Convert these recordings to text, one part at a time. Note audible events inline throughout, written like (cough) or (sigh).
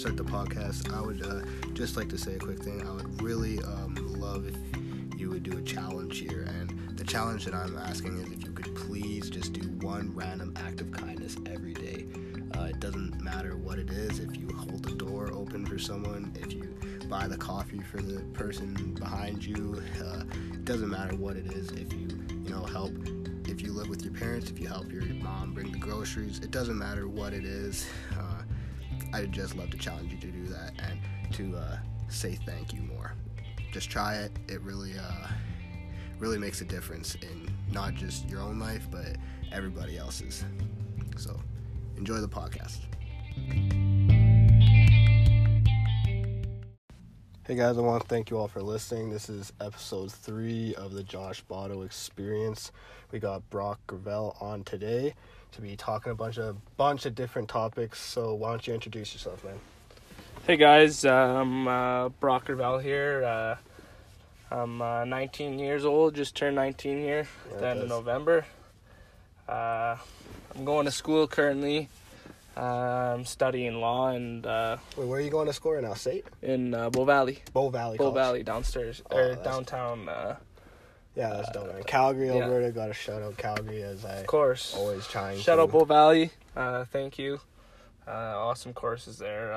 start the podcast, I would uh, just like to say a quick thing. I would really um, love if you would do a challenge here. And the challenge that I'm asking is if you could please just do one random act of kindness every day. Uh, it doesn't matter what it is. If you hold the door open for someone, if you buy the coffee for the person behind you, uh, it doesn't matter what it is. If you, you know, help if you live with your parents, if you help your mom bring the groceries, it doesn't matter what it is. Uh, I'd just love to challenge you to do that and to uh, say thank you more. Just try it. It really, uh, really makes a difference in not just your own life, but everybody else's. So, enjoy the podcast. Hey guys, I want to thank you all for listening. This is episode three of the Josh Botto Experience. We got Brock Gravelle on today to be talking a bunch of bunch of different topics. So why don't you introduce yourself, man? Hey guys, uh, I'm uh, Brock Gravelle here. Uh, I'm uh, 19 years old, just turned 19 here Yeah, at the end of November. Uh, I'm going to school currently. Uh, I'm studying law and uh, Wait, where are you going to school right now? State? in uh, Bow Valley, Bow Valley. Bow College. Valley downstairs Oh, or downtown. Uh, Yeah, that's dope. Man. Calgary, yeah. Alberta. Got to shout out Calgary as I of course. always trying. Shout to. out Bow Valley. Uh, thank you. Uh, awesome courses there.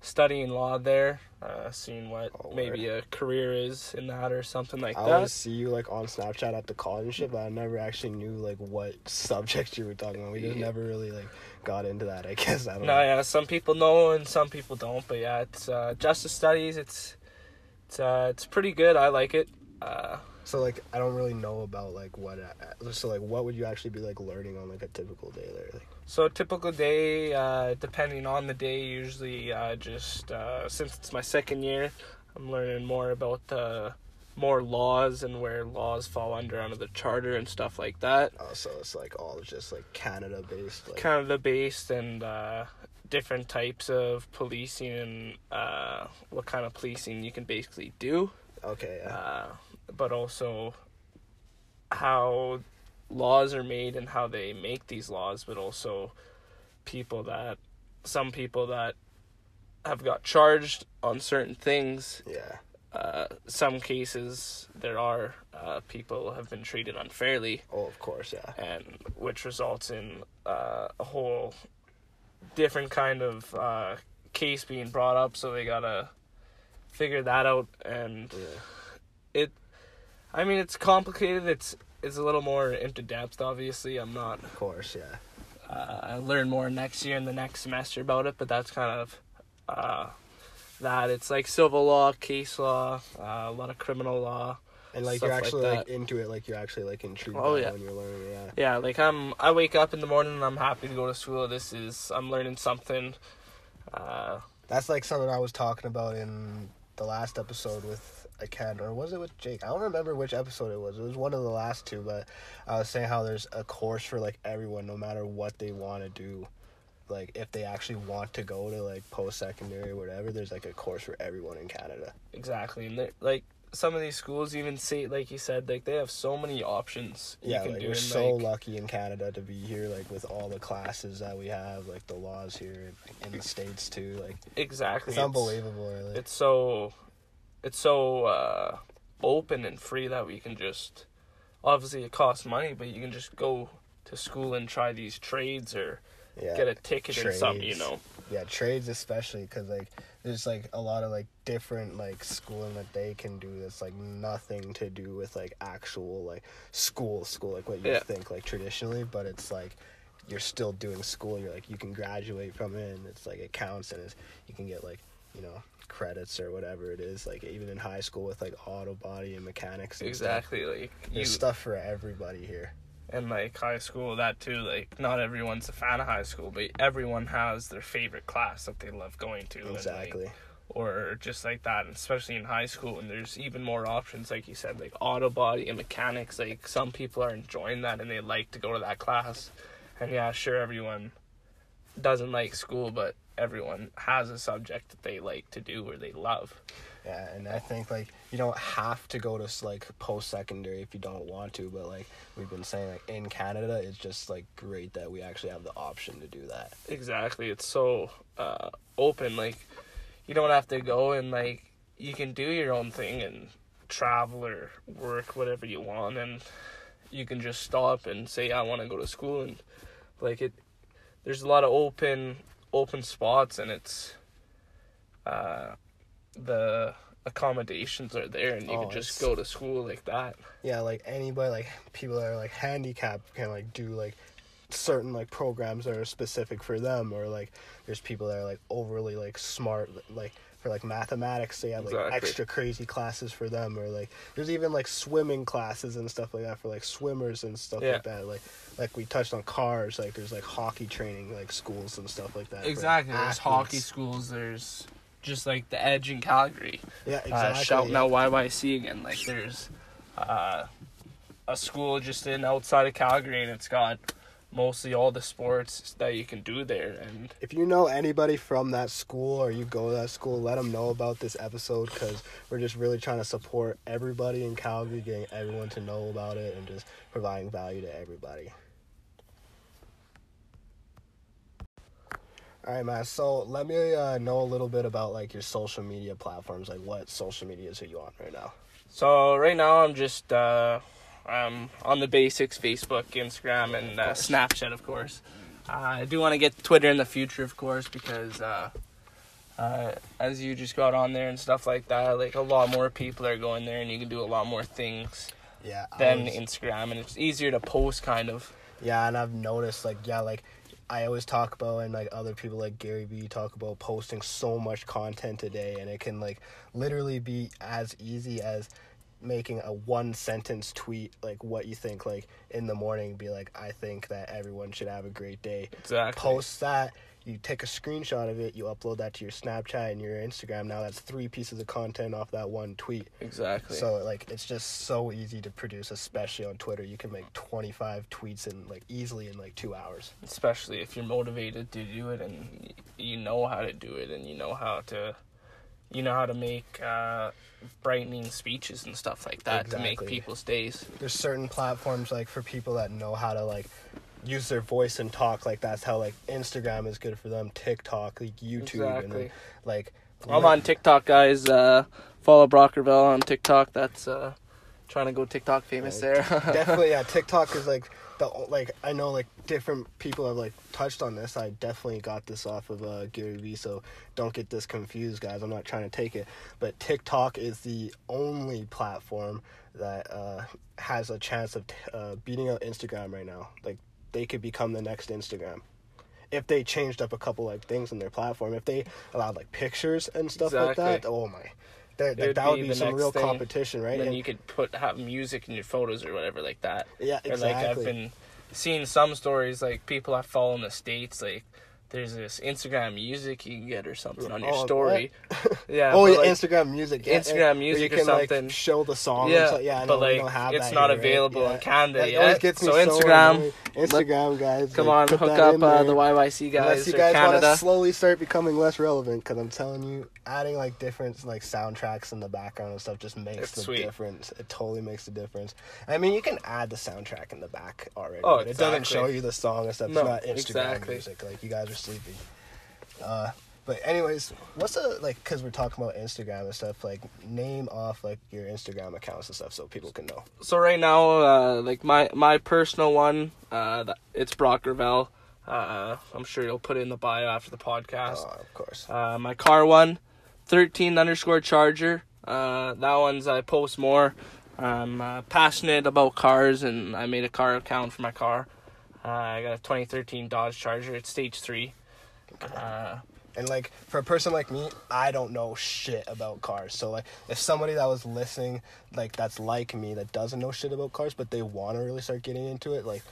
Studying law there. Uh, seeing what Oh, maybe a career is in that or something like I that. I always see you like on Snapchat at the college and shit, but I never actually knew like what subject you were talking about. We just Yeah. never really like got into that. I guess I don't No, know. yeah, some people know and some people don't, but yeah, it's uh, justice studies. It's it's uh, it's pretty good. I like it. Uh, So like I don't really know about like what. uh, So like what would you actually be like learning on like a typical day there? Like, so a typical day, uh, depending on the day, usually uh, just uh, since it's my second year, I'm learning more about uh, more laws and where laws fall under under the charter and stuff like that. oh, so it's like all just like Canada based. Like, Canada based and uh, different types of policing and uh, what kind of policing you can basically do. okay, yeah. uh, but also how laws are made and how they make these laws, but also people that some people that have got charged on certain things. yeah. Uh, some cases there are uh, people have been treated unfairly, Oh, of course, yeah. and which results in uh, a whole different kind of uh, case being brought up. So they gotta figure that out and Yeah. I mean, it's complicated. It's it's a little more into depth. Obviously, I'm not. Of course, yeah. Uh, I learn more next year and the next semester about it, but that's kind of uh, that. It's like civil law, case law, uh, a lot of criminal law. And like you're actually like, that. into it, like you're actually like intrigued Oh, yeah. when you're learning. Yeah. Yeah, like I'm. I wake up in the morning and I'm happy to go to school. This is I'm learning something. Uh, That's like something I was talking about in the last episode with I can't or was it with Jake? I don't remember which episode it was. It was one of the last two, but I was saying how there's a course for like everyone, no matter what they want to do. Like if they actually want to go to like post secondary or whatever, there's like a course for everyone in Canada. exactly, and like some of these schools even say, like you said, like they have so many options you Yeah, can like do. we're and, so like, lucky in Canada to be here, like with all the classes that we have, like the laws here in the states too. Like exactly. it's unbelievable, really. it's so it's so uh open and free that we can just obviously it costs money but you can just go to school and try these trades or yeah. get a ticket or something you know yeah trades especially because like there's like a lot of like different like schooling that they can do that's like nothing to do with like actual like school school like what you Yeah. think like traditionally but it's like you're still doing school you're like you can graduate from it and it's like it counts and it's, you can get like you know credits or whatever it is like even in high school with like auto body and mechanics and stuff. exactly like you there's stuff for everybody here and like high school that too like not everyone's a fan of high school but everyone has their favorite class that they love going to and, like, exactly or just like that, and especially in high school. And there's even more options, like you said, like auto body and mechanics. Like some people are enjoying that and they like to go to that class. And yeah, sure, everyone doesn't like school, but everyone has a subject that they like to do or they love. Yeah, and I think like you don't have to go to like post secondary if you don't want to. But like we've been saying, like in Canada, it's just like great that we actually have the option to do that. Exactly. It's so uh, open. Like you don't have to go and like you can do your own thing and travel or work whatever you want, and you can just stop and say I want to go to school and like it. There's a lot of open open spots and it's uh the accommodations are there and you Oh, can just it's- go to school like that. Yeah, like anybody, like people that are like handicapped can like do like certain like programs that are specific for them, or like there's people that are like overly like smart, like for like mathematics, they have like Exactly. extra crazy classes for them, or like there's even like swimming classes and stuff like that for like swimmers and stuff Yeah. like that. Like like we touched on cars, like there's like hockey training like schools and stuff like that. for, like, Exactly. There's hockey schools. There's just like the Edge in Calgary. Yeah, uh, exactly. shouting yeah. out YYC again. Like there's uh, a school just in outside of Calgary, and it's got mostly all the sports that you can do there. And if you know anybody from that school or you go to that school, let them know about this episode because we're just really trying to support everybody in Calgary, getting everyone to know about it and just providing value to everybody. All right, man. So let me uh, know a little bit about like your social media platforms. Like, what social medias are you on right now? so right now I'm just uh, um, on the basics: Facebook, Instagram, and uh. Snapchat, of course. Uh, I do want to get Twitter in the future, of course, because. Uh, uh, as you just got on there and stuff like that, like a lot more people are going there, and you can do a lot more things Yeah. Than was- Instagram, and it's easier to post, kind of. Yeah, and I've noticed like yeah, like I always talk about and like other people like Gary Vee talk about posting so much content today and it can like literally be as easy as making a one sentence tweet like what you think like in the morning be like I think that everyone should have a great day. Exactly. Post that, you take a screenshot of it, you upload that to your Snapchat and your Instagram. Now that's three pieces of content off that one tweet. Exactly. So like it's just so easy to produce, especially on Twitter. You can make twenty five tweets in like easily in like two hours. especially if you're motivated to do it and you know how to do it and you know how to you know how to make uh, brightening speeches and stuff like that to make people's days There's certain platforms like for people that know how to like use their voice and talk. Like that's how like Instagram is good for them. TikTok, like YouTube, and Exactly. then, like i'm on tiktok guys uh, follow brockerville on tiktok that's uh, trying to go tiktok famous there (laughs) definitely yeah. TikTok is like the like I know like different people have like touched on this. I definitely got this off of uh, Gary Vee, so don't get this confused, guys. I'm not trying to take it, but TikTok is the only platform that uh, has a chance of t- uh, beating out Instagram right now. Like they could become the next Instagram if they changed up a couple like things in their platform. If they allowed like pictures and stuff like that, oh my. That, would that would be be some real thing. competition, right? and then And- you could put have music in your photos or whatever like that yeah, or exactly. like i've been seeing some stories like people I follow in the states like there's this Instagram music you can get or something on your Oh, story. (laughs) Yeah. oh yeah, like, Instagram music. Yeah, Instagram music you or can, like, something. show the song. Yeah, stuff. yeah. I but like it's not here, available Yeah. in Canada That yet. gets so so Instagram, annoyed. Instagram guys, come like, on, hook up uh, the YYC guys Unless you guys want to slowly start becoming less relevant, because I'm telling you, adding like different like soundtracks in the background and stuff just makes It's the sweet. difference. It totally makes the difference. I mean, you can add the soundtrack in the back already. Oh, but it doesn't show you the song and stuff. No, it's not Instagram exactly. music. Like you guys are sleeping. Uh, but anyways, what's the like? Because we're talking about Instagram and stuff. Like, name off like your Instagram accounts and stuff so people can know. so right now, uh, like my my personal one, uh, it's Brock Gravelle. Uh, I'm sure you'll put it in the bio after the podcast. Oh, of course. Uh, my car one, 13 underscore Charger. Uh, that one's I post more. I'm uh, passionate about cars, and I made a car account for my car. Uh, I got a 2013 Dodge Charger. It's stage three. Uh, And like for a person like me, I don't know shit about cars. So like if somebody that was listening, like that's like me that doesn't know shit about cars, but they want to really start getting into it, like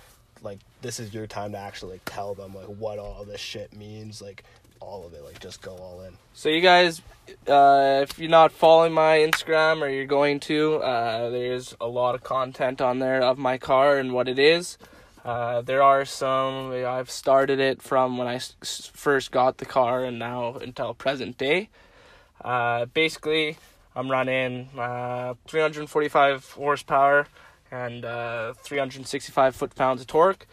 like this is your time to actually like tell them like what all this shit means, like all of it, like just go all in. So you guys, uh, if you're not following my Instagram or you're going to, uh, there's a lot of content on there of my car and what it is. Uh, there are some. I've started it from when I s- first got the car and now until present day. Uh, basically, I'm running uh, 345 horsepower and uh, 365 foot pounds of torque.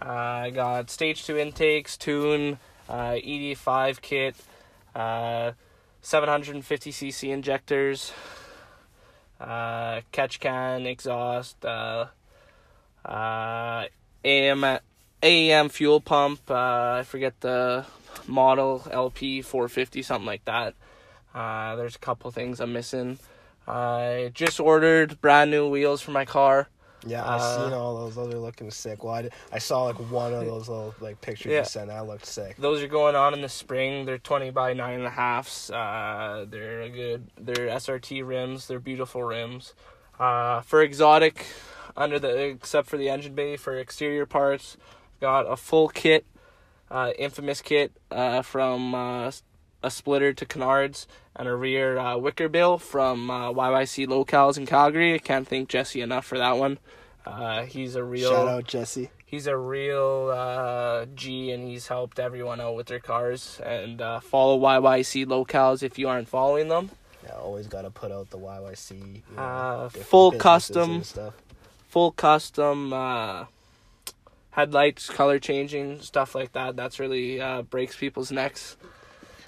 Uh, I got stage two intakes, tune, uh, E85 kit, uh, 750cc injectors, uh, catch can, exhaust, uh, uh, AM, fuel pump. Uh, I forget the model, LP 450, something like that. Uh, there's a couple things I'm missing. I just ordered brand new wheels for my car. Yeah, I Uh, seen all those. Those are looking sick. Well, I, I saw like one of those little like pictures Yeah. you sent. That looked sick. Those are going on in the spring. They're 20 by nine and a halfs. Uh, they're a good. They're SRT rims. They're beautiful rims. Uh, for exotic, under the except for the engine bay for exterior parts, got a full kit, uh, infamous kit uh, from uh, a splitter to Canards and a rear uh, wicker bill from uh, YYC Locals in Calgary. I can't thank Jesse enough for that one. Uh, he's a real Shout out Jesse. he's a real uh, G and he's helped everyone out with their cars. And uh, follow YYC locales if you aren't following them. Yeah, always got to put out the YYC. You know, Uh, full custom. Full custom uh, headlights, color changing, stuff like that. That's really uh, breaks people's necks.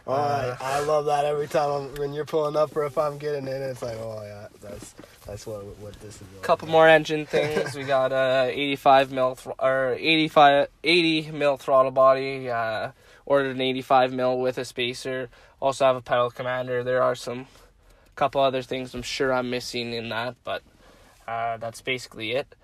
Oh, Uh, I, I love that every time I'm, when you're pulling up or if I'm getting in. It's like, oh yeah, that's that's what what this is. all couple about. more (laughs) engine things. we got a 85 mil thr- or 85 80 mil throttle body. Uh, ordered an 85 mil with a spacer. Also have a pedal commander. There are some couple other things I'm sure I'm missing in that, but uh, that's basically it.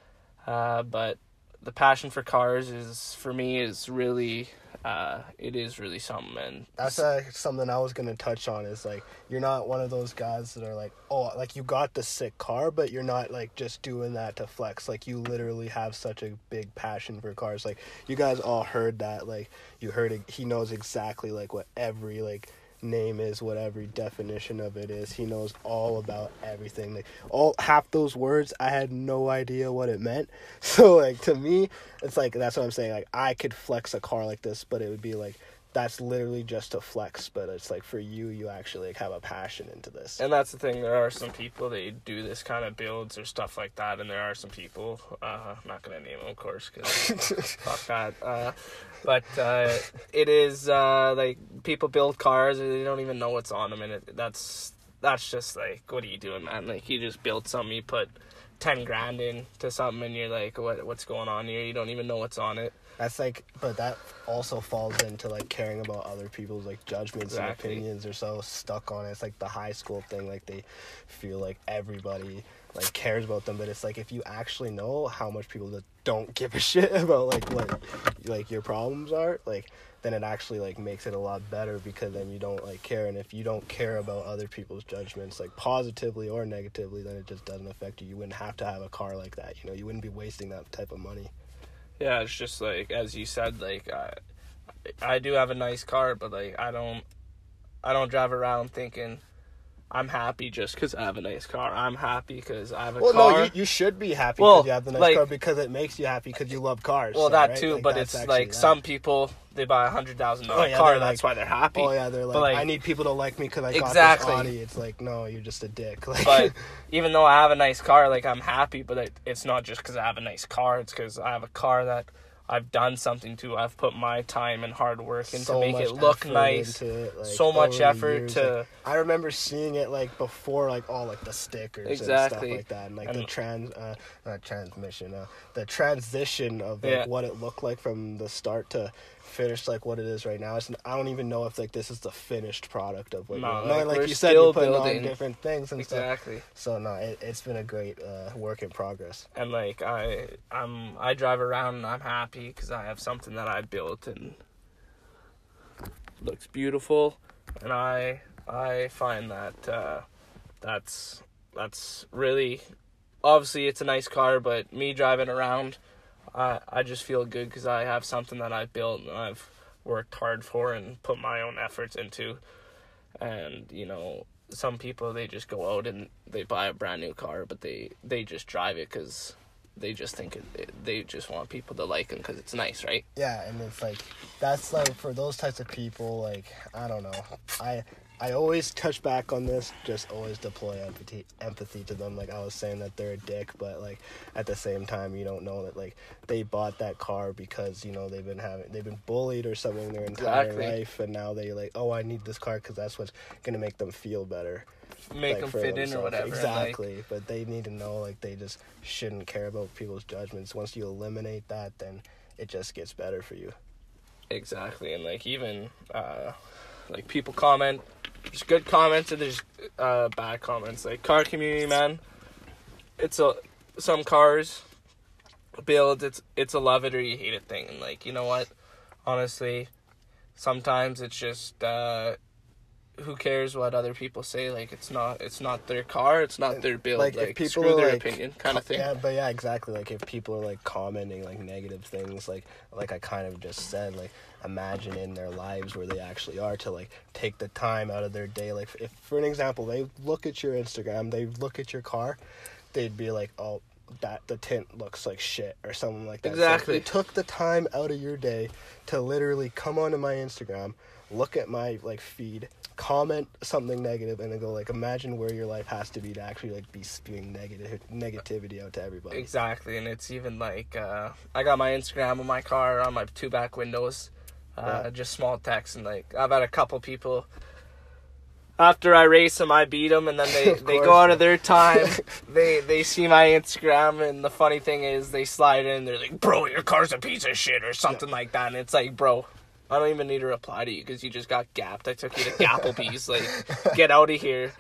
Uh, but the passion for cars is for me is really uh, it is really something and That's uh, something I was gonna touch on. Is like you're not one of those guys that are like, oh, like you got the sick car, but you're not like just doing that to flex. Like you literally have such a big passion for cars. Like you guys all heard that. Like you heard it. He knows exactly like what every like name is, what every definition of it is. He knows all about everything. Like all half those words, I had no idea what it meant. (laughs) So like to me, it's like that's what I'm saying. Like I could flex a car like this, but it would be like that's literally just a flex. But it's like for you, you actually like have a passion into this. And that's the thing. There are some people they do this kind of builds or stuff like that, and there are some people. Uh, I'm not gonna name them, of course, because (laughs) fuck that. Uh, but uh, it is uh, like people build cars and they don't even know what's on them, and it, that's that's just like, what are you doing, man? Like you just built something, you put ten grand into something, and you're like, what what's going on here? You don't even know what's on it. That's like, but that also falls into like caring about other people's like judgments Exactly. and opinions. They're so stuck on it. It's like the high school thing. Like they feel like everybody like cares about them, but it's like if you actually know how much people that don't give a (laughs) shit about like what like your problems are, like then it actually like makes it a lot better because then you don't like care. And if you don't care about other people's judgments, like positively or negatively, then it just doesn't affect you. You wouldn't have to have a car like that. You know, you wouldn't be wasting that type of money. Yeah, it's just like as you said, like I, I do have a nice car, but like I don't, I don't drive around thinking I'm happy just because I have a nice car. I'm happy because I have a Well, car. no, you, you should be happy Well, because you have the nice like- car because it makes you happy because you love cars. well, so, that right? too, Like, but it's like that. some people they buy a hundred thousand Oh, yeah, car. they're That's why they're happy. Oh yeah, they're like, like- I need people to like me because I Exactly. got this Audi. It's like, no, you're just a dick. (laughs) Like, But even though I have a nice car, like I'm happy. But it, it's not just because I have a nice car. It's because I have a car that I've done something to. I've put my time and hard work into so make it look nice. it, like, so much effort years, to. like, I remember seeing it like before, like all like the stickers and stuff like that, and like the trans, uh, not transmission, uh, the transition of like Yeah. what it looked like from the start to finish, like what it is right now. It's, I don't even know if like this is the finished product of what. No, like, like you said, you're putting building. on different things and stuff. Exactly. So no, it, it's been a great uh, work in progress. and like I I'm I drive around and I'm happy because I have something that I built and looks beautiful, and I I find that uh, that's that's really obviously it's a nice car, but me driving around, I I just feel good because I have something that I've built and I've worked hard for and put my own efforts into, and you know some people they just go out and they buy a brand new car but they they just drive it because they just think it, they just want people to like them because it's nice right Yeah, and it's like that's like for those types of people. Like I don't know, I I always touch back on this. Just always deploy empathy empathy to them. Like I was saying that they're a dick, but like at the same time, you don't know that like they bought that car because you know they've been having they've been bullied or something their entire Exactly. life, and now they like oh I need this car because that's what's gonna make them feel better. Make like, them fit in or whatever. and, like, Exactly, but they need to know like they just shouldn't care about people's judgments. Once you eliminate that, then it just gets better for you. Exactly, and like even uh, like people comment. There's good comments and there's uh, bad comments. Like car community, man. It's a some cars build. It's it's a love it or you hate it thing. And like you know what, honestly, sometimes it's just uh, who cares what other people say. Like it's not it's not their car. It's not their build. Like, like, if people screw their like, opinion, kind of thing. Yeah, but yeah, exactly. Like if people are like commenting like negative things, like like I kind of just said, like imagine in their lives where they actually are to like take the time out of their day. Like if for an example, they look at your Instagram, they look at your car, they'd be like, oh. That the tint looks like shit or something like that. So Exactly. you took the time out of your day to literally come onto my Instagram, look at my like feed, comment something negative, and then go like, imagine where your life has to be to actually like be spewing negative negativity out to everybody. Exactly, and it's even like uh, I got my Instagram on my car on my two back windows, uh, Yeah. just small text, and like I've had a couple people. After I race them, I beat them, and then they, (laughs) they go out of their time. (laughs) they they see my Instagram, and the funny thing is, they slide in. They're like, "Bro, your car's a piece of shit," or something like that. And it's like, "Bro, I don't even need to reply to you because you just got gapped. I took you to Gapplebee's. like, get out of here."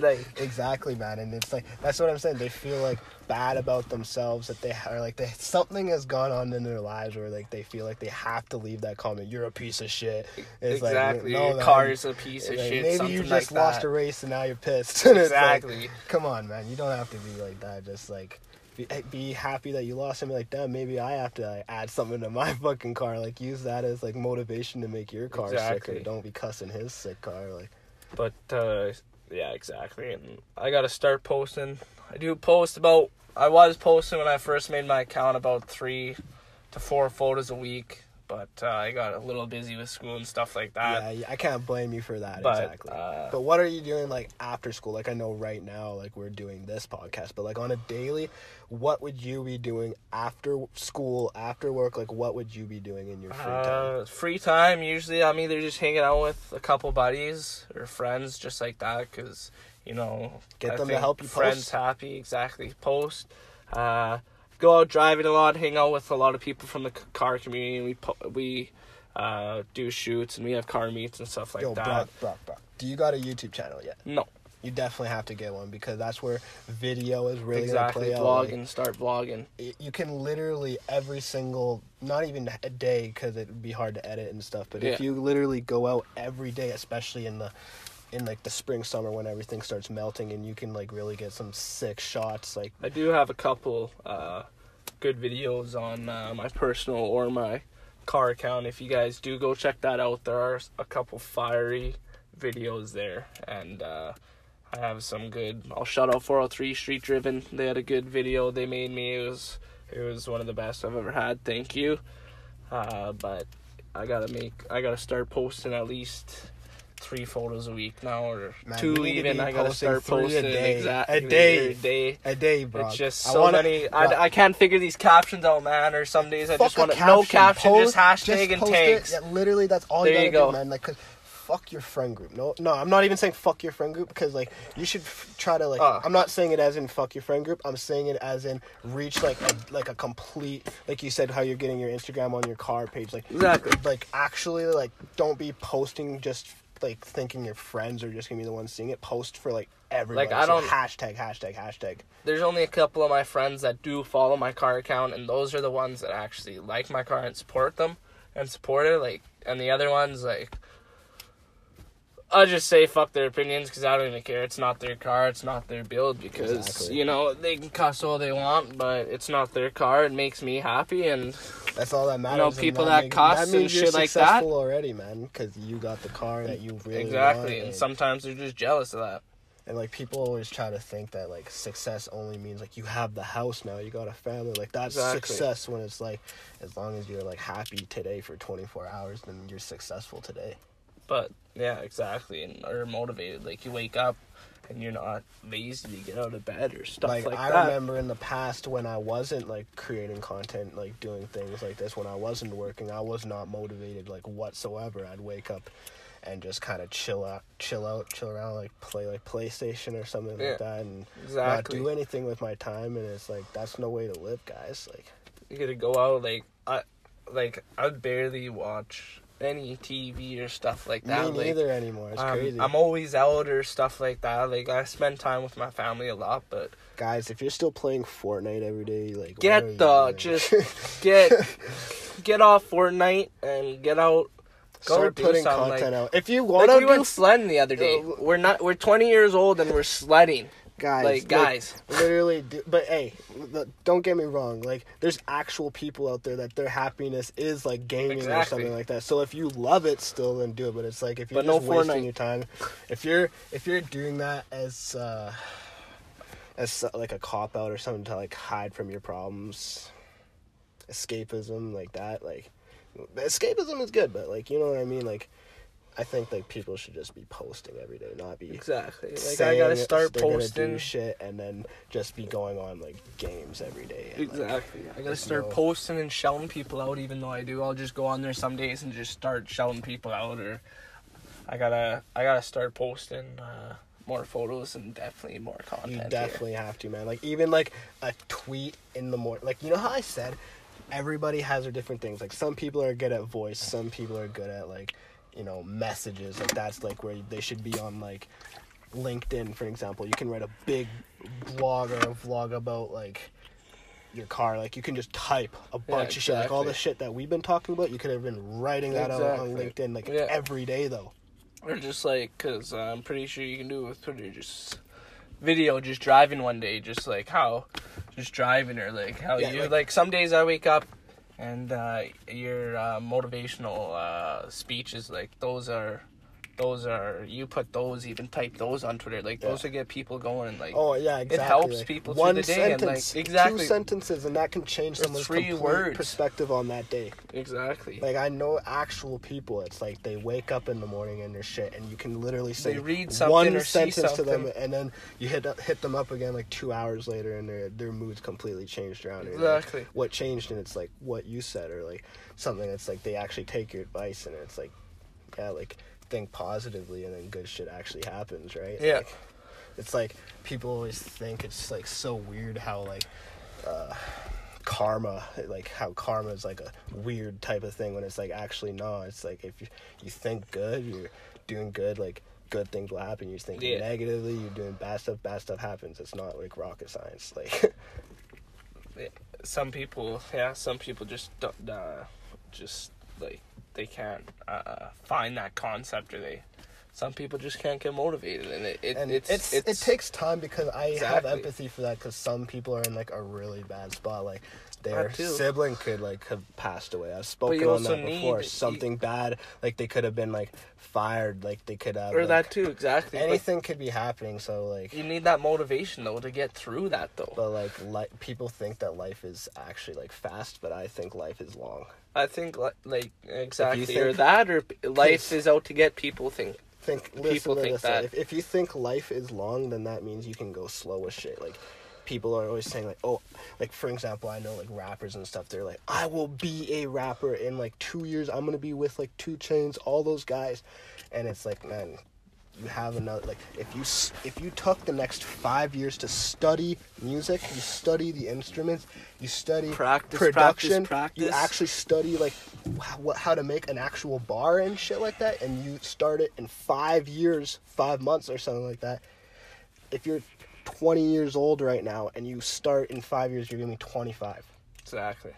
Like, Exactly, man, and it's like that's what I'm saying. They feel like bad about themselves that they are like they something has gone on in their lives where like they feel like they have to leave that comment. You're a piece of shit. It's like, exactly, no, your man. car is a piece of Like, shit. Maybe you like just lost that. a race and now you're pissed. (laughs) It's like, Exactly. come on, man. You don't have to be like that. Just like be, be happy that you lost and be like, damn, maybe I have to like, add something to my (laughs) fucking car. Like use that as like motivation to make your car Exactly. sicker. Don't be cussing his sick car. Like But uh, yeah, exactly. And I gotta start posting. I do post about. I was posting when I first made my account about three to four photos a week, but uh, I got a little busy with school and stuff like that. yeah, I can't blame you for that. But, exactly. uh, but what are you doing like after school? Like I know right now, like we're doing this podcast, but like on a daily, what would you be doing after school, after work? Like what would you be doing in your free time? Uh, free time usually I'm either just hanging out with a couple buddies or friends just like that because you know Get I them to help you friends post. happy exactly post uh, go out driving a lot hang out with a lot of people from the car community we we uh, do shoots and we have car meets and stuff like Yo, that Brock, Brock, Brock. Do you got a YouTube channel yet? no You definitely have to get one because that's where video is really exactly gonna play out. vlogging Like, start vlogging you can literally every single not even a day because it'd be hard to edit and stuff but if you literally go out every day especially in the in like the spring summer when everything starts melting and you can like really get some sick shots like I do have a couple uh, good videos on uh, my personal or my car account. If you guys do go check that out, there are a couple fiery videos there, and uh, I have some good. I'll shout out 403 Street Driven. They had a good video they made me. It was it was one of the best I've ever had. Thank you. Uh, but I gotta make. I gotta start posting at least. Three photos a week now, or Man, two you even. I gotta start posting a day. exactly A day. every day. a day bro It's just I so wanna- many. bro, I, I can't figure these captions out, man. Or some days I fuck just want to no caption, post- just hashtag and post tags. Yeah, literally that's all There you you gotta go. do man like 'cause fuck your friend group no no i'm not even saying fuck your friend group because like you should f- try to like Uh. i'm not saying it as in fuck your friend group i'm saying it as in reach like a like a complete like you said how you're getting your instagram on your car page like Exactly. like actually like don't be posting just like thinking your friends are just gonna be the ones seeing it post for like everyone. Like, I don't- hashtag hashtag hashtag There's only a couple of my friends that do follow my car account, and those are the ones that actually like my car and support them and support it. Like, and the other ones like. I just say fuck their opinions because I don't even care. It's not their car. It's not their build because Exactly. you know they can cuss all they want, but it's not their car. It makes me happy, and That's all that matters. and people that make- cuss that and you're shit like that. already, man, because you got the car that you really exactly. want, And sometimes they're just jealous of that. and like people always try to think that like success only means like you have the house now, you got a family, like that's Exactly. success. When it's like as long as you're like happy today for 24 hours, then you're successful today. But yeah, exactly, and are motivated. Like you wake up and you're not lazy to get out of bed or stuff like, like, I that. remember in the past when I wasn't like creating content, like doing things like this, when I wasn't working, I was not motivated like whatsoever. I'd wake up and just kind of chill out, chill out, chill around, like play like PlayStation or something Yeah, like that, and exactly. not do anything with my time. And it's like that's no way to live, guys. Like you gotta go out like I, like I'd barely watch any TV or stuff like that. me like, neither anymore. It's um, crazy, I'm always out or stuff like that. Like I spend time with my family a lot, but guys. If you're still playing Fortnite every day, like Get the- just (laughs) get (laughs) get off Fortnite and get out. Go start putting content like, out. If you Like want to we do went sledding the other (laughs) day. We're not. We're 20 years old and we're sledding. Guys like guys. literally do, but hey don't get me wrong like there's actual people out there that their happiness is like gaming or something like that so if you love it still then do it but it's like if you're But no just wasting Fortnite. your time if you're if you're doing that as uh as so- like a cop out or something to like hide from your problems escapism like that like escapism is good but like you know what i mean like i think like people should just be posting every day not be Exactly. Like I gotta start posting. shit and then just be going on like games every day. and, like, Exactly. I gotta start no- posting and shouting people out. Even though I do, I'll just go on there some days and just start shouting people out. Or I gotta, I gotta start posting uh, more photos and definitely more content. you here. definitely have to, man. Like even like a tweet in the morning. Like you know how I said, everybody has their different things. Like some people are good at voice, some people are good at like you know messages. Like that's like where they should be on like LinkedIn, for example. You can write a big blog or a vlog about like your car. Like you can just type a bunch of shit. Like all the shit that we've been talking about, you could have been writing that out on LinkedIn like Yeah. every day though. Or just like, cause uh, I'm pretty sure you can do it with Twitter. Just video, just driving one day, just like how, just driving or like how Yeah, you like- like, Some days I wake up, and uh, your uh, motivational uh, speeches like those are. Those are you put those even type those on Twitter like those Yeah. will get people going and like Oh yeah, exactly. It helps like, people one the day and, sentence, like, exactly. two sentences, and that can change someone's three words. perspective on that day. exactly Like I know actual people. It's like they wake up in the morning and they're shit, and you can literally say They read something one or see sentence to them, and then you hit hit them up again like two hours later, and their their mood's completely changed around. You're like, Exactly. what changed, and it's like what you said, or like something that's like they actually take your advice, and it's like, yeah, like think positively, and then good shit actually happens, right? Yeah. Like, it's like people always think it's like so weird how like uh karma like how karma is like a weird type of thing when it's like actually no it's like if you, you think good you're doing good like good things will happen you think Yeah. negatively you're doing bad stuff bad stuff happens it's not like rocket science like (laughs) some people yeah some people just don't uh, just like they can't uh, find that concept or they some people just can't get motivated and it, it and it's, it's, it's it takes time because I have empathy for that because some people are in like a really bad spot. Like their sibling could like have passed away. I've spoken on that before. need- Something bad, like they could have been like fired. Like they could have or like, that too exactly but Anything could be happening. So like, you need that motivation though to get through that though but like, li- people think that life is actually like fast, but I think life is long. I think li- like exactly or think- that or life is out to get people think Think listen People think that. If, if you think life is long, then that means you can go slow as shit. Like people are always saying like, oh, like for example, I know like rappers and stuff. They're like, I will be a rapper in like two years. I'm gonna be with like 2 Chainz, all those guys, and it's like, man, you have another like if you if you took the next five years to study music, you study the instruments, you study Practice, production, practice, you actually study like how, what, how to make an actual bar and shit like that, and you start it in five years, five months or something like that. If you're 20 years old right now and you start in five years, you're gonna be 25. exactly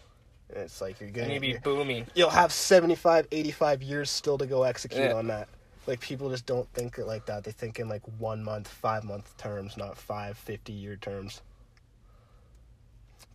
And it's like you're gonna you be you're- booming you'll have 75, 85 years still to go execute Yeah. on that. Like people just don't think it like that. They think in like one month, five month terms, not five, 50 year terms.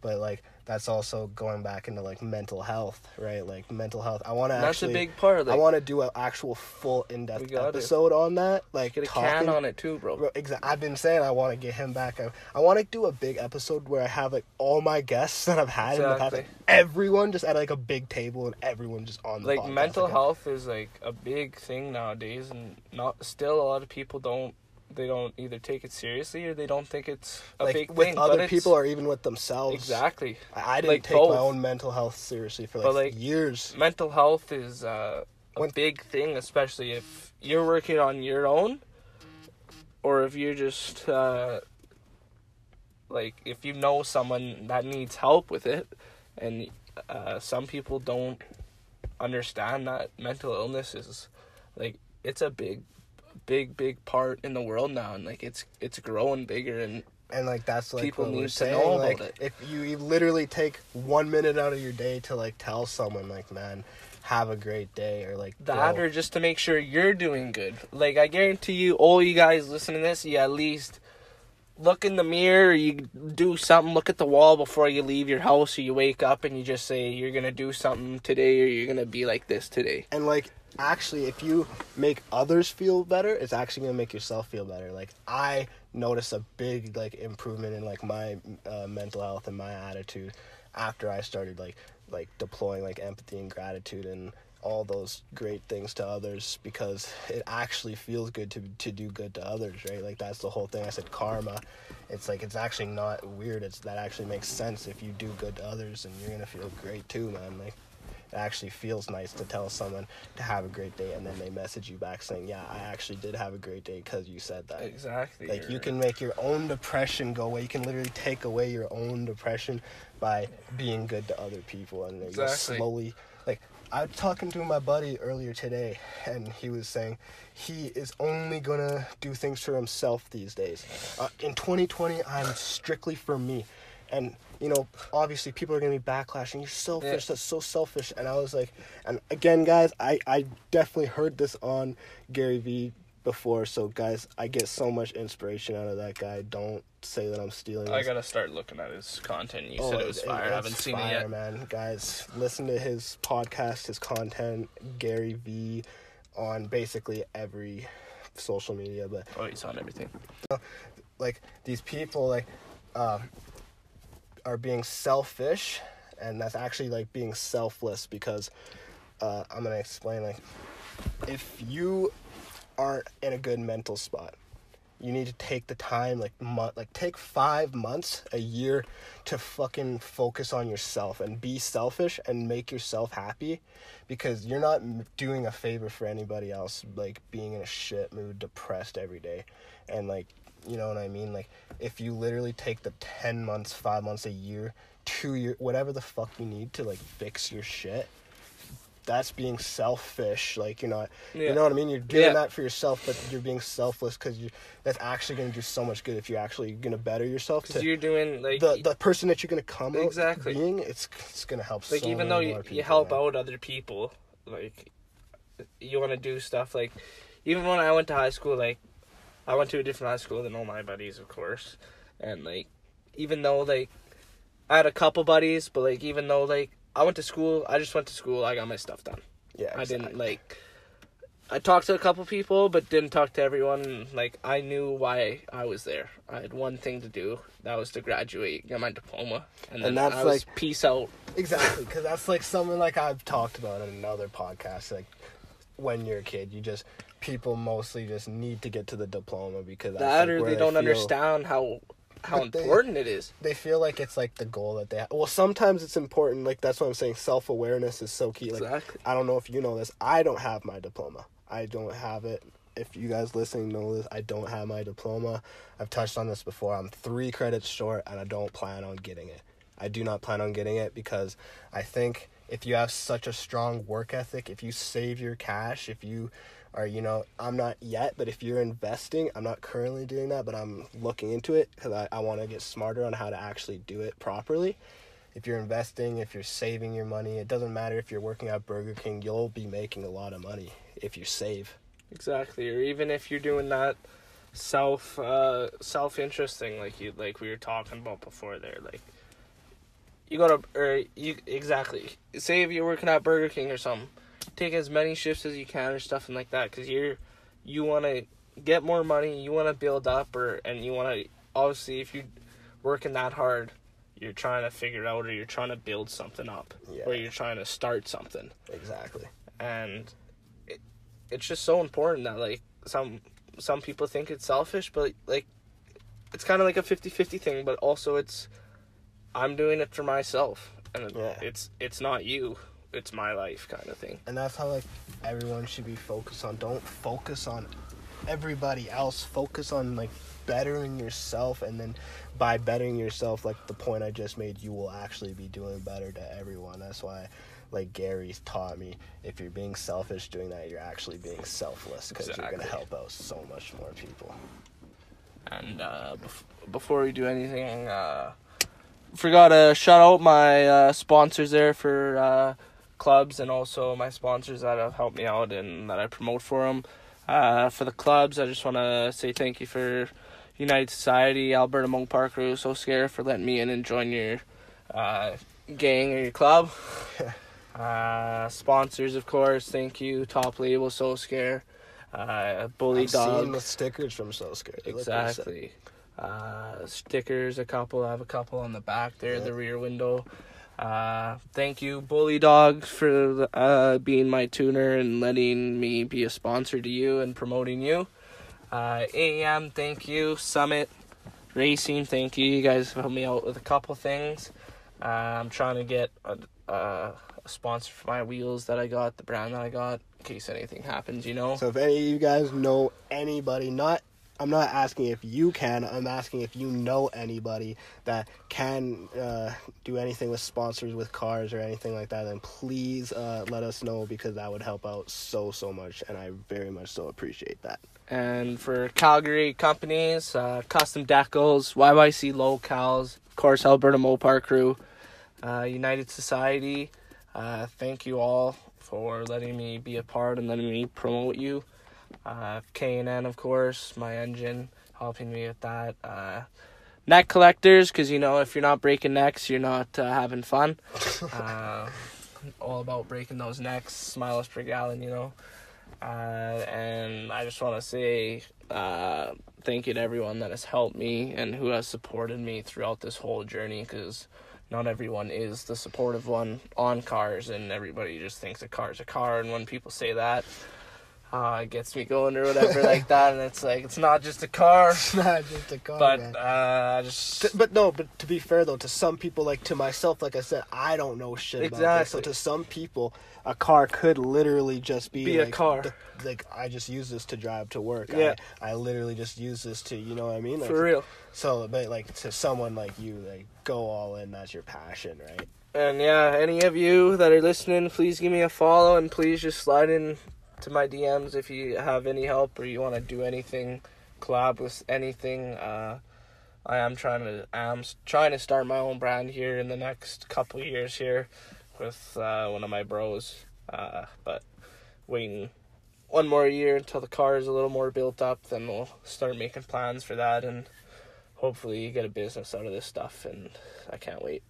But like that's also going back into like mental health, right? Like mental health. I want to That's actually. a big part. Like, I want to do an actual full in depth episode on that. Like get a talking. can on it too, bro. Bro, exactly. I've been saying I want to get him back. I, I want to do a big episode where I have like all my guests that I've had in the past, like, everyone just at like a big table and everyone just on the like podcast, mental health is like a big thing nowadays and not still a lot of people don't they don't either take it seriously or they don't think it's a like big with thing other people or even with themselves. exactly I, I didn't Like take both. my own mental health seriously for like, like, years. mental health is uh, a When- big thing especially if you're working on your own or if you're just uh, like if you know someone that needs help with it and uh, some people don't understand that mental illness is like it's a big big big part in the world now and like it's it's growing bigger and And like that's like people need to saying. know about it. if you, you literally take one minute out of your day to like tell someone like, man, have a great day, or like that bro, or just to make sure you're doing good like i guarantee you all you guys listening to this you at least look in the mirror you do something look at the wall before you leave your house or you wake up and you just say you're gonna do something today or you're gonna be like this today and like actually if you make others feel better it's actually gonna make yourself feel better. Like i noticed a big like improvement in like my uh, mental health and my attitude after i started like like deploying like empathy and gratitude and all those great things to others because it actually feels good to to do good to others right? Like that's the whole thing. I said karma. It's like it's actually not weird. It's that actually makes sense. If you do good to others and you're gonna feel great too man. Like it actually feels nice to tell someone to have a great day and then they message you back saying yeah i actually did have a great day because you said that. Exactly like you can make your own depression go away. You can literally take away your own depression by being good to other people and Exactly. slowly like i was talking to my buddy earlier today and he was saying he is only gonna do things for himself these days. Uh, in 2020 i'm strictly for me and you know obviously people are gonna be backlashing. You're selfish. Yeah. that's so selfish. And i was like and again guys i i definitely heard this on gary vee before. So guys i get so much inspiration out of that guy. Don't say that i'm stealing i gotta start looking at his content. You Oh, said it was it- fire. I haven't seen fire, it yet. man. Guys listen to his podcast his content gary vee on basically every social media but oh he's on everything. Like these people like uh, are being selfish and that's actually like being selfless because uh, i'm gonna explain like if you aren't in a good mental spot you need to take the time like mo- like take five months a year to fucking focus on yourself and be selfish and make yourself happy because you're not doing a favor for anybody else like being in a shit mood depressed every day. And like you know what i mean like if you literally take the 10 months 5 months a year 2 year whatever the fuck you need to like fix your shit that's being selfish like you're not Yeah. you know what i mean you're doing Yeah. that for yourself but you're being selfless because you that's actually going to do so much good if you're actually going to better yourself because you're doing like the the person that you're going to come Exactly. being it's it's going to help like so even though you, you help man. out other people like you want to do stuff like even when i went to high school like i went to a different high school than all my buddies of course. And like even though like i had a couple buddies but like even though like i went to school i just went to school i got my stuff done. Yeah i didn't like i talked to a couple people but didn't talk to everyone. Like i knew why i was there. I had one thing to do that was to graduate get my diploma and then And that's I was like- peace out. Exactly, because that's like something like I've talked about in another podcast. Like when you're a kid, you just people mostly just need to get to the diploma because that's, that or they don't understand how how But they- important it is. They feel like it's like the goal that they. have. Well, sometimes it's important. Like that's what I'm saying. Self awareness is so key. Like Exactly. I don't know if you know this. I don't have my diploma. I don't have it. If you guys listening know this, I don't have my diploma. I've touched on this before. I'm three credits short, and I don't plan on getting it. I do not plan on getting it because I think if you have such a strong work ethic, if you save your cash, if you are, you know, I'm not yet, but if you're investing, I'm not currently doing that, but I'm looking into it because I, I want to get smarter on how to actually do it properly if you're investing, if you're saving your money, it doesn't matter if you're working at Burger King, you'll be making a lot of money if you save. Exactly. Or even if you're doing that self uh self interesting like you like we were talking about before there, like you go to or you exactly say if you're working at Burger King or something, take as many shifts as you can or stuff and like that because you're you want to get more money, you want to build up or and you want to obviously if you're working that hard, you're trying to figure out or you're trying to build something up Yeah. or you're trying to start something Exactly. and it, it's just so important that like some some people think it's selfish but like it's kind of like a 50-50 thing but also it's i'm doing it for myself and Yeah. it's it's not you it's my life kind of thing. And that's how like everyone should be focused on. Don't focus on everybody else. Focus on like bettering yourself and then by bettering yourself like the point i just made you will actually be doing better to everyone. That's why like gary's taught me if you're being selfish doing that you're actually being selfless because you're gonna help out so much more people. And uh bef- before we do anything uh forgot to shout out my uh sponsors there for uh clubs and also my sponsors that have helped me out and that I promote for them. Uh, for the clubs, I just want to say thank you for United Society, Alberta Mopar So Scare for letting me in and join your uh, gang or your club. (laughs) uh, sponsors, of course, thank you. Top Label, So Scare, uh, Bully I've Dog. seen the stickers from so scared They look. Exactly. Uh, stickers, a couple. I have a couple on the back there, the rear window. Uh, thank you, Bully Dog, for uh, being my tuner and letting me be a sponsor to you and promoting you. Uh, AEM, thank you. Summit Racing, thank you. You guys helped me out with a couple things. Uh, I'm trying to get a, a sponsor for my wheels that I got, the brand that I got, in case anything happens, you know. So if any of you guys know anybody, not I'm not asking if you can, I'm asking if you know anybody that can uh, do anything with sponsors with cars or anything like that, then please uh, let us know because that would help out so so much and I very much so appreciate that. And for Calgary companies, uh, Custom Decals, YYC Locals, of course, Alberta Mopar Crew, uh, United Society. Uh, thank you all for letting me be a part and letting me promote you. Uh, K&N, of course, my engine, helping me with that. Uh, neck collectors, because, you know, if you're not breaking necks, you're not uh, having fun. (laughs) uh, all about breaking those necks, miles per gallon, you know. Uh, and I just want to say uh, thank you to everyone that has helped me and who has supported me throughout this whole journey because not everyone is the supportive one on cars and everybody just thinks a car's a car and when people say that uh, it gets me going or whatever like that and it's like it's not just a car (laughs) It's not just a car, but man. uh, just T- but no, but to be fair though, to some people, like to myself, like I said, I don't know shit about this. So to some people, a car could literally just be, Be a car. the- like I just use this to drive to work. Yeah. I, I literally just use this to, you know what I mean? Like, for real So, but like to someone like you, like go all in. That's your passion, right? And yeah, any of you that are listening, please give me a follow and please just slide in to my DMs if you have any help or you want to do anything, collab with anything. Uh, I am trying to I am trying to start my own brand here in the next couple years here with uh, one of my bros. Uh, but waiting one more year until the car is a little more built up, then we'll start making plans for that and hopefully get a business out of this stuff. And I can't wait.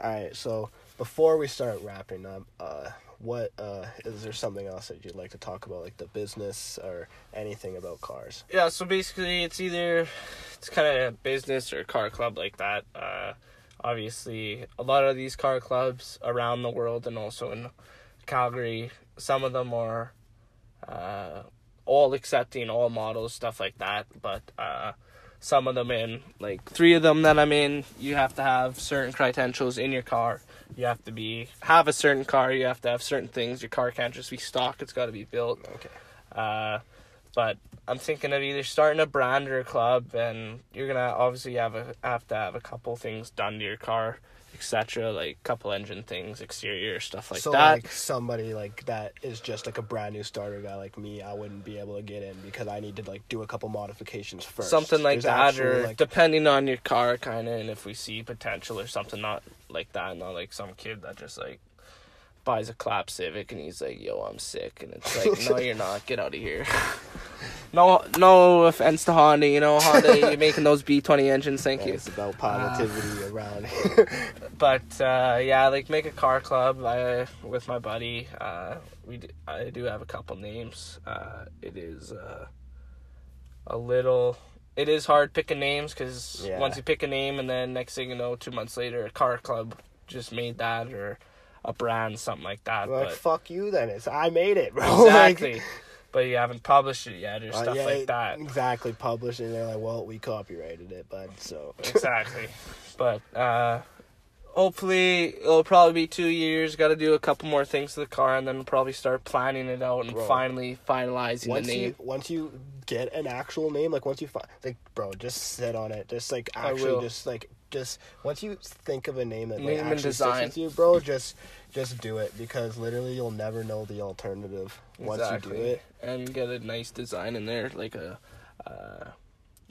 All right. So before we start wrapping up, uh, what uh, is there something else that you'd like to talk about, like the business or anything about cars? Yeah, so basically it's either it's kind of a business or a car club like that. Uh, obviously, a lot of these car clubs around the world and also in Calgary, some of them are uh, all accepting all models, stuff like that. But uh, some of them in like three of them that I'm in, you have to have certain credentials in your car. You have to be have a certain car. You have to have certain things. Your car can't just be stock. It's got to be built. Okay. Uh, but I'm thinking of either starting a brand or a club, and you're gonna obviously have a have to have a couple things done to your car, etc. Like couple engine things, exterior stuff like so that. like somebody like that is just like a brand new starter guy like me, I wouldn't be able to get in because I need to like do a couple modifications first. something like There's that, actual, or like, depending on your car, kind of, and if we see potential or something, not like that, not like some kid that just like buys a clap Civic and he's like, "Yo, I'm sick," and it's like, "No, you're not. Get out of here." (laughs) no, no offense to Honda. You know, Honda, you're (laughs) making those B20 engines. Thank you. It's about positivity around (laughs) here. but uh, yeah, like make a car club I, with my buddy. Uh, we d- I do have a couple names. Uh, it is uh, a little. It is hard picking names because Yeah. once you pick a name and then next thing you know, two months later, a car club just made that or a brand, something like that. like, but fuck you then. It's I made it, bro. (laughs) Like, exactly. but you haven't published it yet or uh, stuff yeah, like that. Exactly, Published publishing. They're like, well, we copyrighted it, but So (laughs) exactly. But uh, hopefully it'll probably be two years. Got to do a couple more things to the car, and then we'll probably start planning it out and Bro. finally finalizing once the you once you get an actual name, like once you find, like, bro, just sit on it. Just like actually, just like just once you think of a name that like, Name actually sticks with you, bro, just just do it because literally you'll never know the alternative once you do it. and get a nice design in there, like a uh,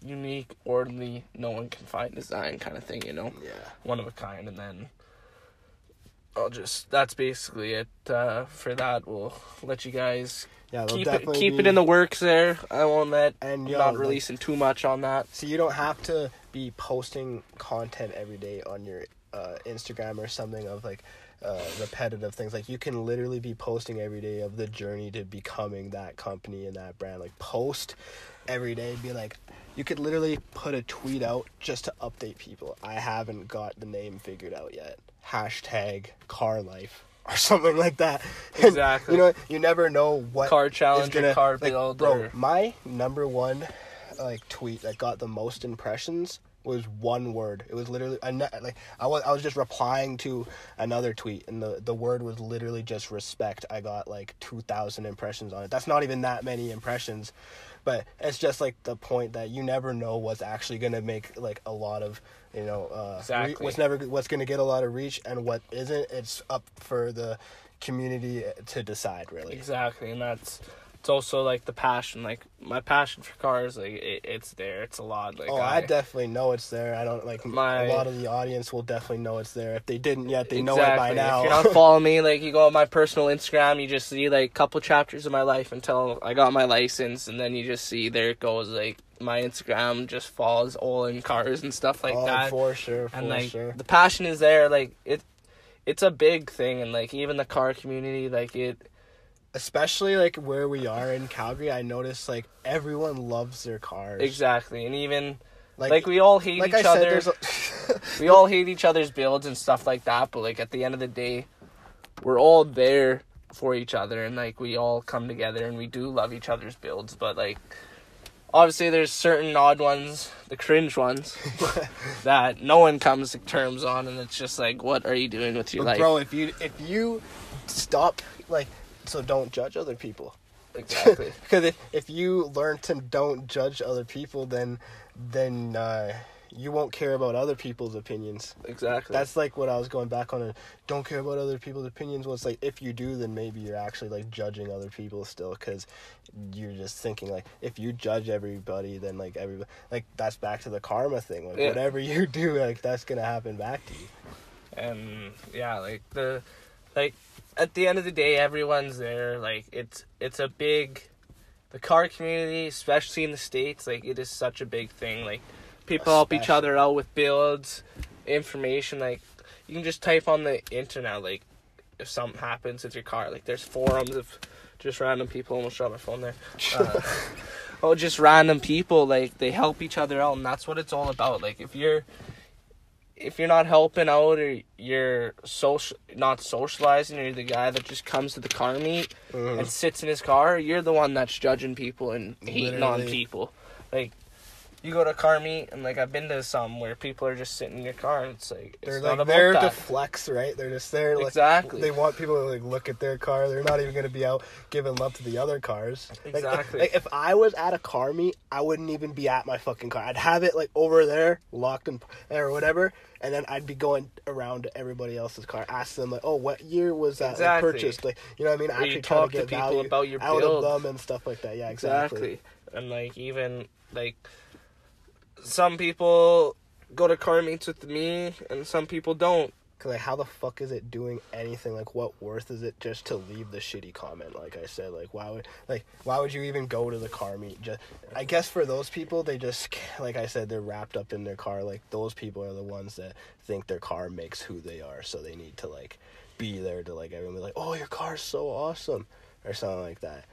unique, orderly, no one can find design kind of thing. You know, Yeah. one of a kind, and then. I'll just. That's basically it uh, for that. We'll let you guys Yeah, keep it keep be- it in the works there. I won't let And, yo, not like- releasing too much on that. So you don't have to be posting content every day on your uh, Instagram or something of like uh, repetitive things. Like you can literally be posting every day of the journey to becoming that company and that brand. Like post every day. Be like, you could literally put a tweet out just to update people. I haven't got the name figured out yet. Hashtag car life. Or (laughs) something like that. And, Exactly. you know, you never know what Car challenge gonna- car like, build Bro, or- my number one like tweet that got the most impressions was one word. It was literally like I was I was just replying to another tweet and the the word was literally just respect. I got like 2000 impressions on it. That's not even that many impressions. But it's just like the point that you never know what's actually going to make like a lot of, you know, uh re- what's never what's going to get a lot of reach and what isn't. It's up for the community to decide really. Exactly, and that's it's also like the passion. Like my passion for cars, like it, it's there. It's a lot. Like oh, I, definitely know it's there. I don't like My- a lot of the audience will definitely know it's there. If they didn't yet, they know it by now. If you're not (laughs) following me, like you go on my personal Instagram, you just see like a couple chapters of my life until I got my license, and then you just see there it goes. Like my Instagram just falls all in cars and stuff like oh, that. for sure, for and like sure. the passion is there. Like it, it's a big thing, and like even the car community, like it. Especially like where we are in Calgary, I notice like everyone loves their cars. Exactly, and even Like, like, we all hate like each I other. there's a, (laughs) (laughs) we all hate each other's builds and stuff like that, but like at the end of the day, we're all there for each other and like we all come together and we do love each other's builds, but like obviously there's certain odd ones, the cringe ones (laughs) (laughs) that no one comes to terms on and it's just like what are you doing with your But life? bro, if you if you stop like so don't judge other people. exactly. (laughs) Because if, if you learn to don't judge other people, then then uh, you won't care about other people's opinions. Exactly. That's like what I was going back on. Don't care about other people's opinions. Well, it's like if you do, then maybe you're actually like judging other people still, because you're just thinking like if you judge everybody, then like everybody like that's back to the karma thing. Like Yeah. whatever (laughs) you do, like that's gonna happen back to you. and yeah like the like at the end of the day everyone's there like it's it's a big the car community especially in the states like it is such a big thing like people help each other out with builds information like you can just type on the internet like if something happens with your car like there's forums of just random people almost dropped my phone there. (laughs) Uh, oh just random people like they help each other out and that's what it's all about. Like if you're if you're not helping out or you're social not socializing or you're the guy that just comes to the car meet Mhm. and sits in his car you're the one that's judging people and hating on people. Like you go to car meet and like I've been to some where people are just sitting in your car and it's like it's They're not like there to flex, right? They're just there. Like, Exactly. They want people to like look at their car. They're not even gonna be out giving love to the other cars. Like, Exactly. Like, if I was at a car meet, I wouldn't even be at my fucking car. I'd have it like over there, locked in or whatever, and then I'd be going around to everybody else's car, ask them like, "Oh, what year was that like, purchased?" Like, you know what I mean? Or Actually trying talk to to get people value about your out build. of them and stuff like that. Yeah, exactly. Exactly. And like even like some people go to car meets with me and some people don't. Cause like, how the fuck is it doing anything? Like, what worth is it just to leave the shitty comment? Like I said, like why would like why would you even go to the car meet? Just, I guess for those people, they just like I said, they're wrapped up in their car. Like those people are the ones that think their car makes who they are, so they need to like be there to like everyone be like, oh, your car's so awesome, or something like that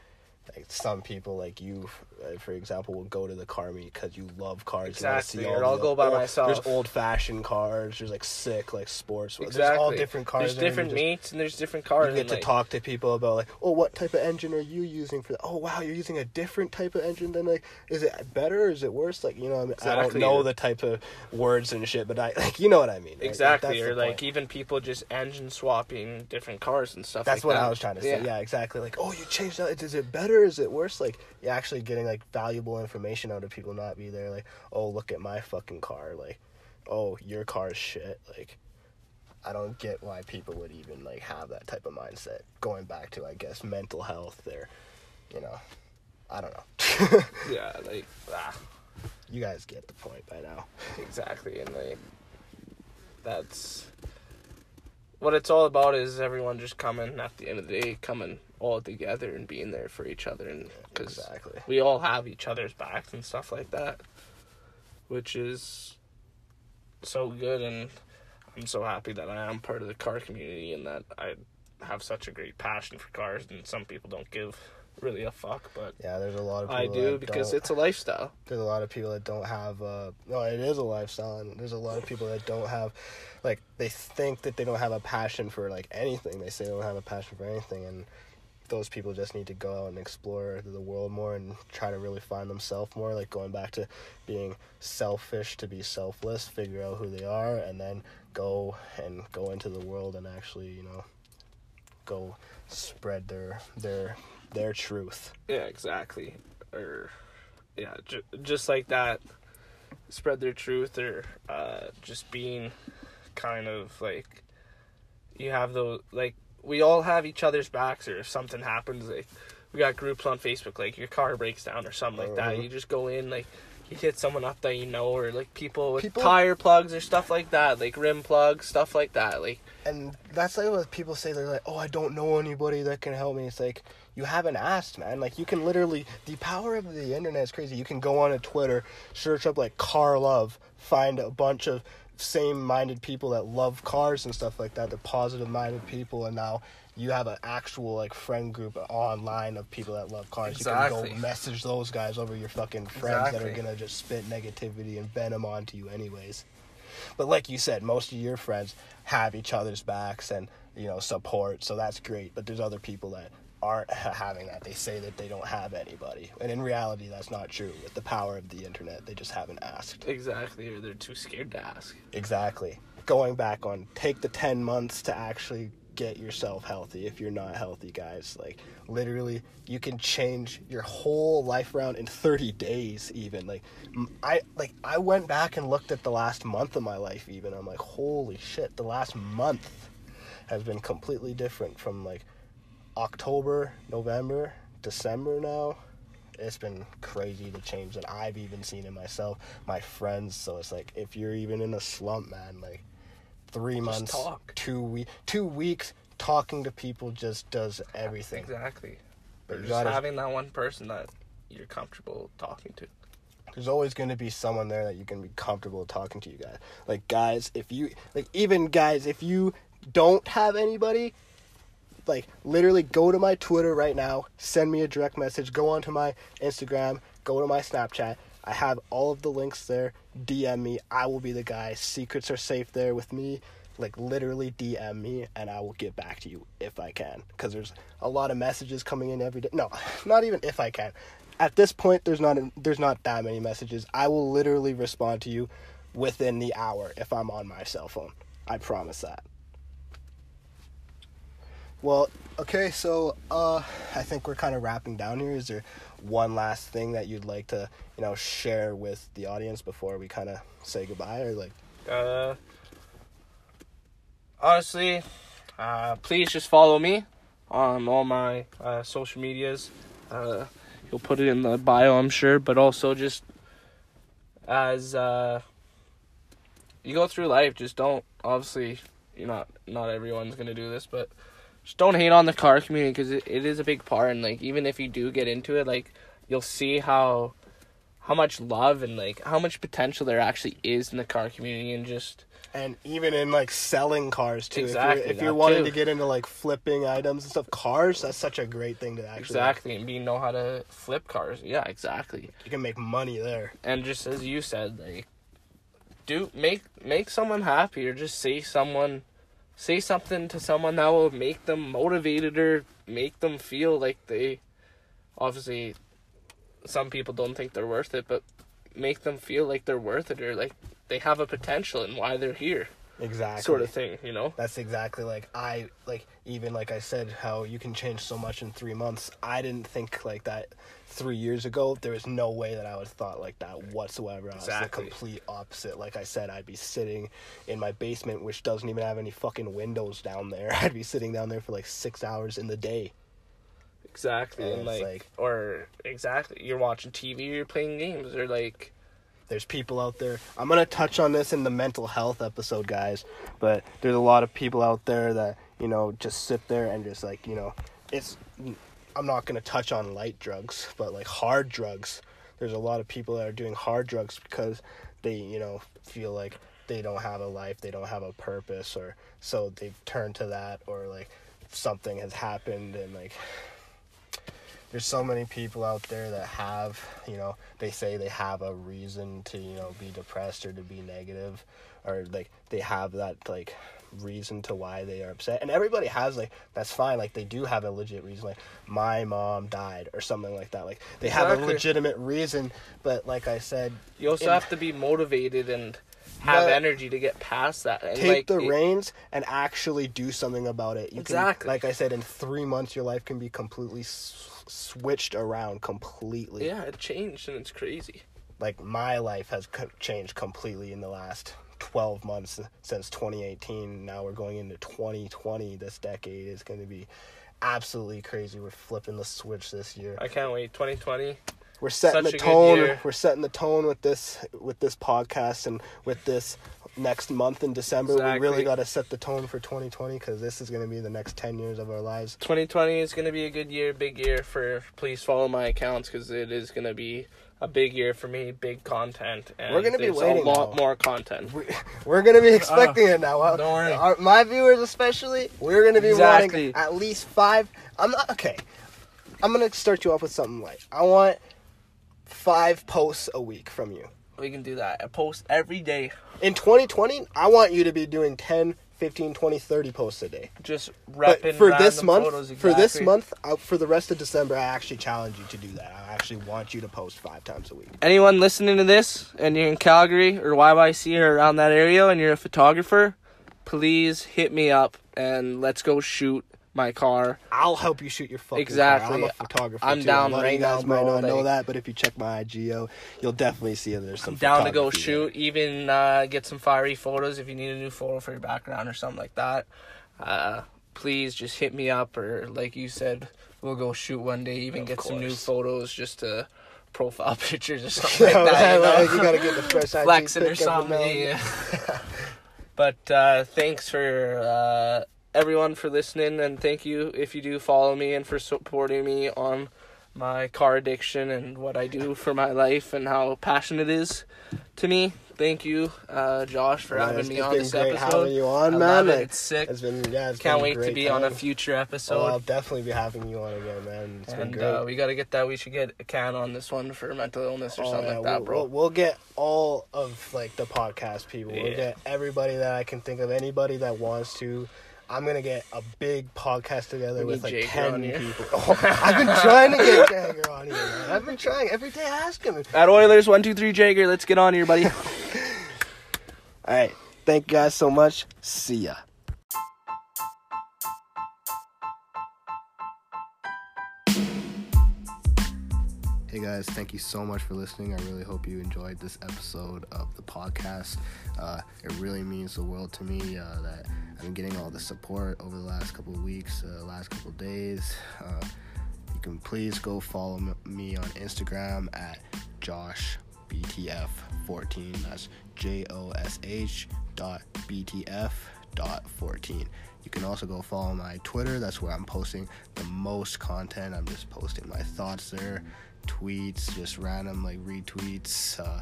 like some people like you uh, for example will go to the car meet because you love cars Exactly, you or I'll go by or myself. there's old fashioned cars there's like sick like sports Exactly. there's all different cars There's and different just- and there's different cars. you get and, to like, talk to people about like oh what type of engine are you using for that oh wow you're using a different type of engine than like is it better or is it worse like you know I, mean? I don't know the type of words and shit but i (laughs) like you know what i mean right? Like, Exactly, that's or like point. even people just engine swapping different cars and stuff. That's like what that. I was trying to say. Yeah. exactly. Like, oh, you changed that. Is it better? Or is it worse? Like, you're actually getting like valuable information out of people, not be there like, oh, look at my fucking car. Like, oh, your car's shit. Like, I don't get why people would even like have that type of mindset. Going back to, I guess, mental health. There, you know, I don't know. (laughs) Yeah, like ah, you guys get the point by now. exactly, and like that's what it's all about. Is everyone just coming at the end of the day, coming all together and being there for each other, and because Exactly. we all have each other's backs and stuff like that, which is so good. And I'm so happy that I am part of the car community and that I have such a great passion for cars. And some people don't give really a fuck, but Yeah, there's a lot of people I do because it's a lifestyle. there's a lot of people that don't have uh no it is a lifestyle and there's a lot of people that don't have like they think that they don't have a passion for like anything they say they don't have a passion for anything and those people just need to go out and explore the world more and try to really find themselves more like going back to being selfish to be selfless figure out who they are and then go and go into the world and actually you know go spread their their their truth Yeah, exactly. Or yeah, ju- just like that, spread their truth, or uh, just being kind of like you have those like we all have each other's backs, or if something happens, like we got groups on Facebook, like your car breaks down or something like that, you uh-huh. just go in like. You hit someone up that you know, or like people with People- tire plugs or stuff like that, like rim plugs, stuff like that. Like, and that's like what people say they're like oh i don't know anybody that can help me it's like you haven't asked man like you can literally the power of the internet is crazy you can go on a twitter search up like car love find a bunch of same minded people that love cars and stuff like that they're positive minded people and now you have an actual like friend group online of people that love cars. You can go message those guys over your fucking friends that are gonna just spit negativity and venom onto you anyways. But like you said, most of your friends have each other's backs and you know support, so that's great. But there's other people that aren't (laughs) having that. They say that they don't have anybody, and in reality, that's not true. With the power of the internet, they just haven't asked. exactly, or they're too scared to ask. Exactly. Going back on, take the ten months to actually get yourself healthy. If you're not healthy, guys, like literally, you can change your whole life around in 30 days. Even like, i like I went back and looked at the last month of my life. Even I'm like, holy shit, the last month has been completely different from like October, November, December now. It's been crazy the change that I've even seen in myself, my friends. So it's like if you're even in a slump, man, like three months, talk. two week, two weeks talking to people just does everything. Exactly. But just gotta- having that one person that you're comfortable talking to. There's always going to be someone there that you can be comfortable talking to you guys. Like guys, if you like even guys, if you don't have anybody, like literally go to my Twitter right now, send me a direct message, go onto my Instagram, go to my Snapchat. I have all of the links there. DM me. I will be the guy. Secrets are safe there with me. Like literally DM me and I will get back to you if I can cuz there's a lot of messages coming in every day. No, (laughs) not even if I can. At this point there's not there's not that many messages. I will literally respond to you within the hour if I'm on my cell phone. I promise that. Well, okay, so uh, I think we're kind of wrapping down here. Is there one last thing that you'd like to, you know, share with the audience before we kind of say goodbye, or like, Uh, honestly, uh, please just follow me on all my uh, social medias. Uh, you'll put it in the bio, I'm sure, but also just as uh, you go through life, just don't obviously you're not not everyone's gonna do this, but just don't hate on the car community because it, it is a big part. And like even if you do get into it, like you'll see how how much love and like how much potential there actually is in the car community and just and even in like selling cars too. Exactly, If you're, if you're wanting too. to get into like flipping items and stuff, cars that's such a great thing to actually. exactly and be know how to flip cars. Yeah, exactly. You can make money there. and just as you said like do make make someone happy or just see someone say something to someone that will make them motivated or make them feel like they obviously some people don't think they're worth it but make them feel like they're worth it or like they have a potential and why they're here Exactly. sort of thing you know That's exactly like I like even like I said how you can change so much in three months. I didn't think like that three years ago. There was no way that I would have thought like that whatsoever. I was Exactly. the complete opposite. Like I said, I'd be sitting in my basement, which doesn't even have any fucking windows down there. (laughs) I'd be sitting down there for like six hours in the day. exactly And and like, like- or exactly you're watching tv you're playing games or like there's people out there. I'm gonna touch on this in the mental health episode, guys. But there's a lot of people out there that you know just sit there and just like you know, it's. I'm not gonna touch on light drugs, but like hard drugs. There's a lot of people that are doing hard drugs because they you know feel like they don't have a life, they don't have a purpose, or so they've turned to that, or like something has happened and like there's so many people out there that have you know they say they have a reason to you know be depressed or to be negative or like they have that like reason to why they are upset and everybody has like that's fine like they do have a legit reason like my mom died or something like that like they have a legitimate reason but like i said You also in- have to be motivated and have energy to get past that. And take like, the it- reins and actually do something about it. You Exactly. Can, like I said, in three months, your life can be completely switched around completely. Yeah, it changed and it's crazy. Like my life has co- changed completely in the last 12 months since 2018. Now we're going into 2020. This decade is going to be absolutely crazy. We're flipping the switch this year. I can't wait. 2020. We're setting Such the tone. We're setting the tone with this with this podcast and with this next month in December. We really got to set the tone for 2020 because this is going to be the next 10 years of our lives. 2020 is going to be a good year, big year for. Please follow my accounts because it is going to be a big year for me. Big content. And We're gonna be waiting a lot now. more content. We, we're going to be (laughs) expecting it now. Uh, don't worry. Our, my viewers, especially, we're going to be Exactly. wanting at least five. I'm not okay. I'm going to start you off with something light. I want five posts a week from you. We can do that. I post every day. In 2020, I want you to be doing 10, 15, 20, 30 posts a day. Just repping for this month, photos, for this month, for the rest of December, I actually challenge you to do that. I actually want you to post five times a week. anyone listening to this and you're in Calgary or YYC or around that area and you're a photographer, please hit me up and let's go shoot my car. I'll help you shoot your fucking Exactly. car. I'm a photographer. I'm too. down right you guys now, might not know that, but if you check my IGO, you'll definitely see that there's some. down to go shoot, even uh, get some fiery photos if you need a new photo for your background or something like that. Uh, please just hit me up, or like you said, we'll go shoot one day. Even Of get some new photos, just to profile (laughs) pictures or (laughs) something there. like that. You, (laughs) know? You gotta get the fresh flexing or pic every now something. yeah. but uh, thanks for uh, everyone for listening, and thank you if you do follow me and for supporting me on my car addiction and what I do for my life and how passionate it is to me. Thank you, uh, Josh, for Man, having me on this great episode. having you on, I man. it. It's sick. It's been yeah. It's Can't wait to be on a time. future Oh, episode. I'll definitely be having you on again, man. It's been and great. uh, we got to get that. We should get a can on this one for mental illness or Oh, something yeah, like that, we'll, bro. We'll, we'll get all of like the podcast people. We'll get everybody that I can think of. Anybody that wants to. I'm gonna get a big podcast together We with like Jagger on ten people. Oh, (laughs) I've been trying to get Jagger on here. Man. I've been trying every day. I ask him. At Oilers, one, two, three, Jagger. Let's get on here, buddy. (laughs) All right. Thank you guys so much. See ya. Hey guys, thank you so much for listening. I really hope you enjoyed this episode of the podcast. Uh, it really means the world to me uh, that I've been getting all the support over the last couple of weeks, uh, last couple of days. Uh, you can please go follow me on Instagram at JoshBTF14. That's J O S H dot BTF dot 14. You can also go follow my Twitter. That's where I'm posting the most content. I'm just posting my thoughts there, tweets, just random like retweets. Uh,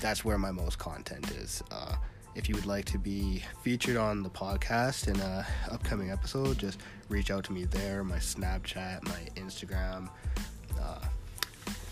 that's where my most content is. Uh, if you would like to be featured on the podcast in a upcoming episode, just reach out to me there. My Snapchat, my Instagram. Uh,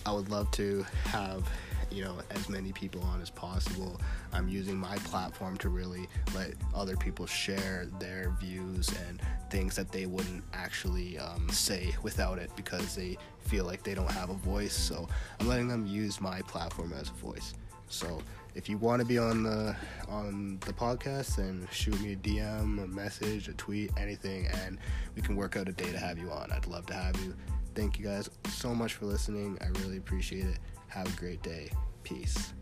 I would love to have you know as many people on as possible. I'm using my platform to really let other people share their views and things that they wouldn't actually um, say without it because they feel like they don't have a voice. So I'm letting them use my platform as a voice. So if you want to be on the on the podcast, then shoot me a DM, a message, a tweet, anything, and we can work out a day to have you on. I'd love to have you. Thank you guys so much for listening. I really appreciate it. Have a great day. Peace.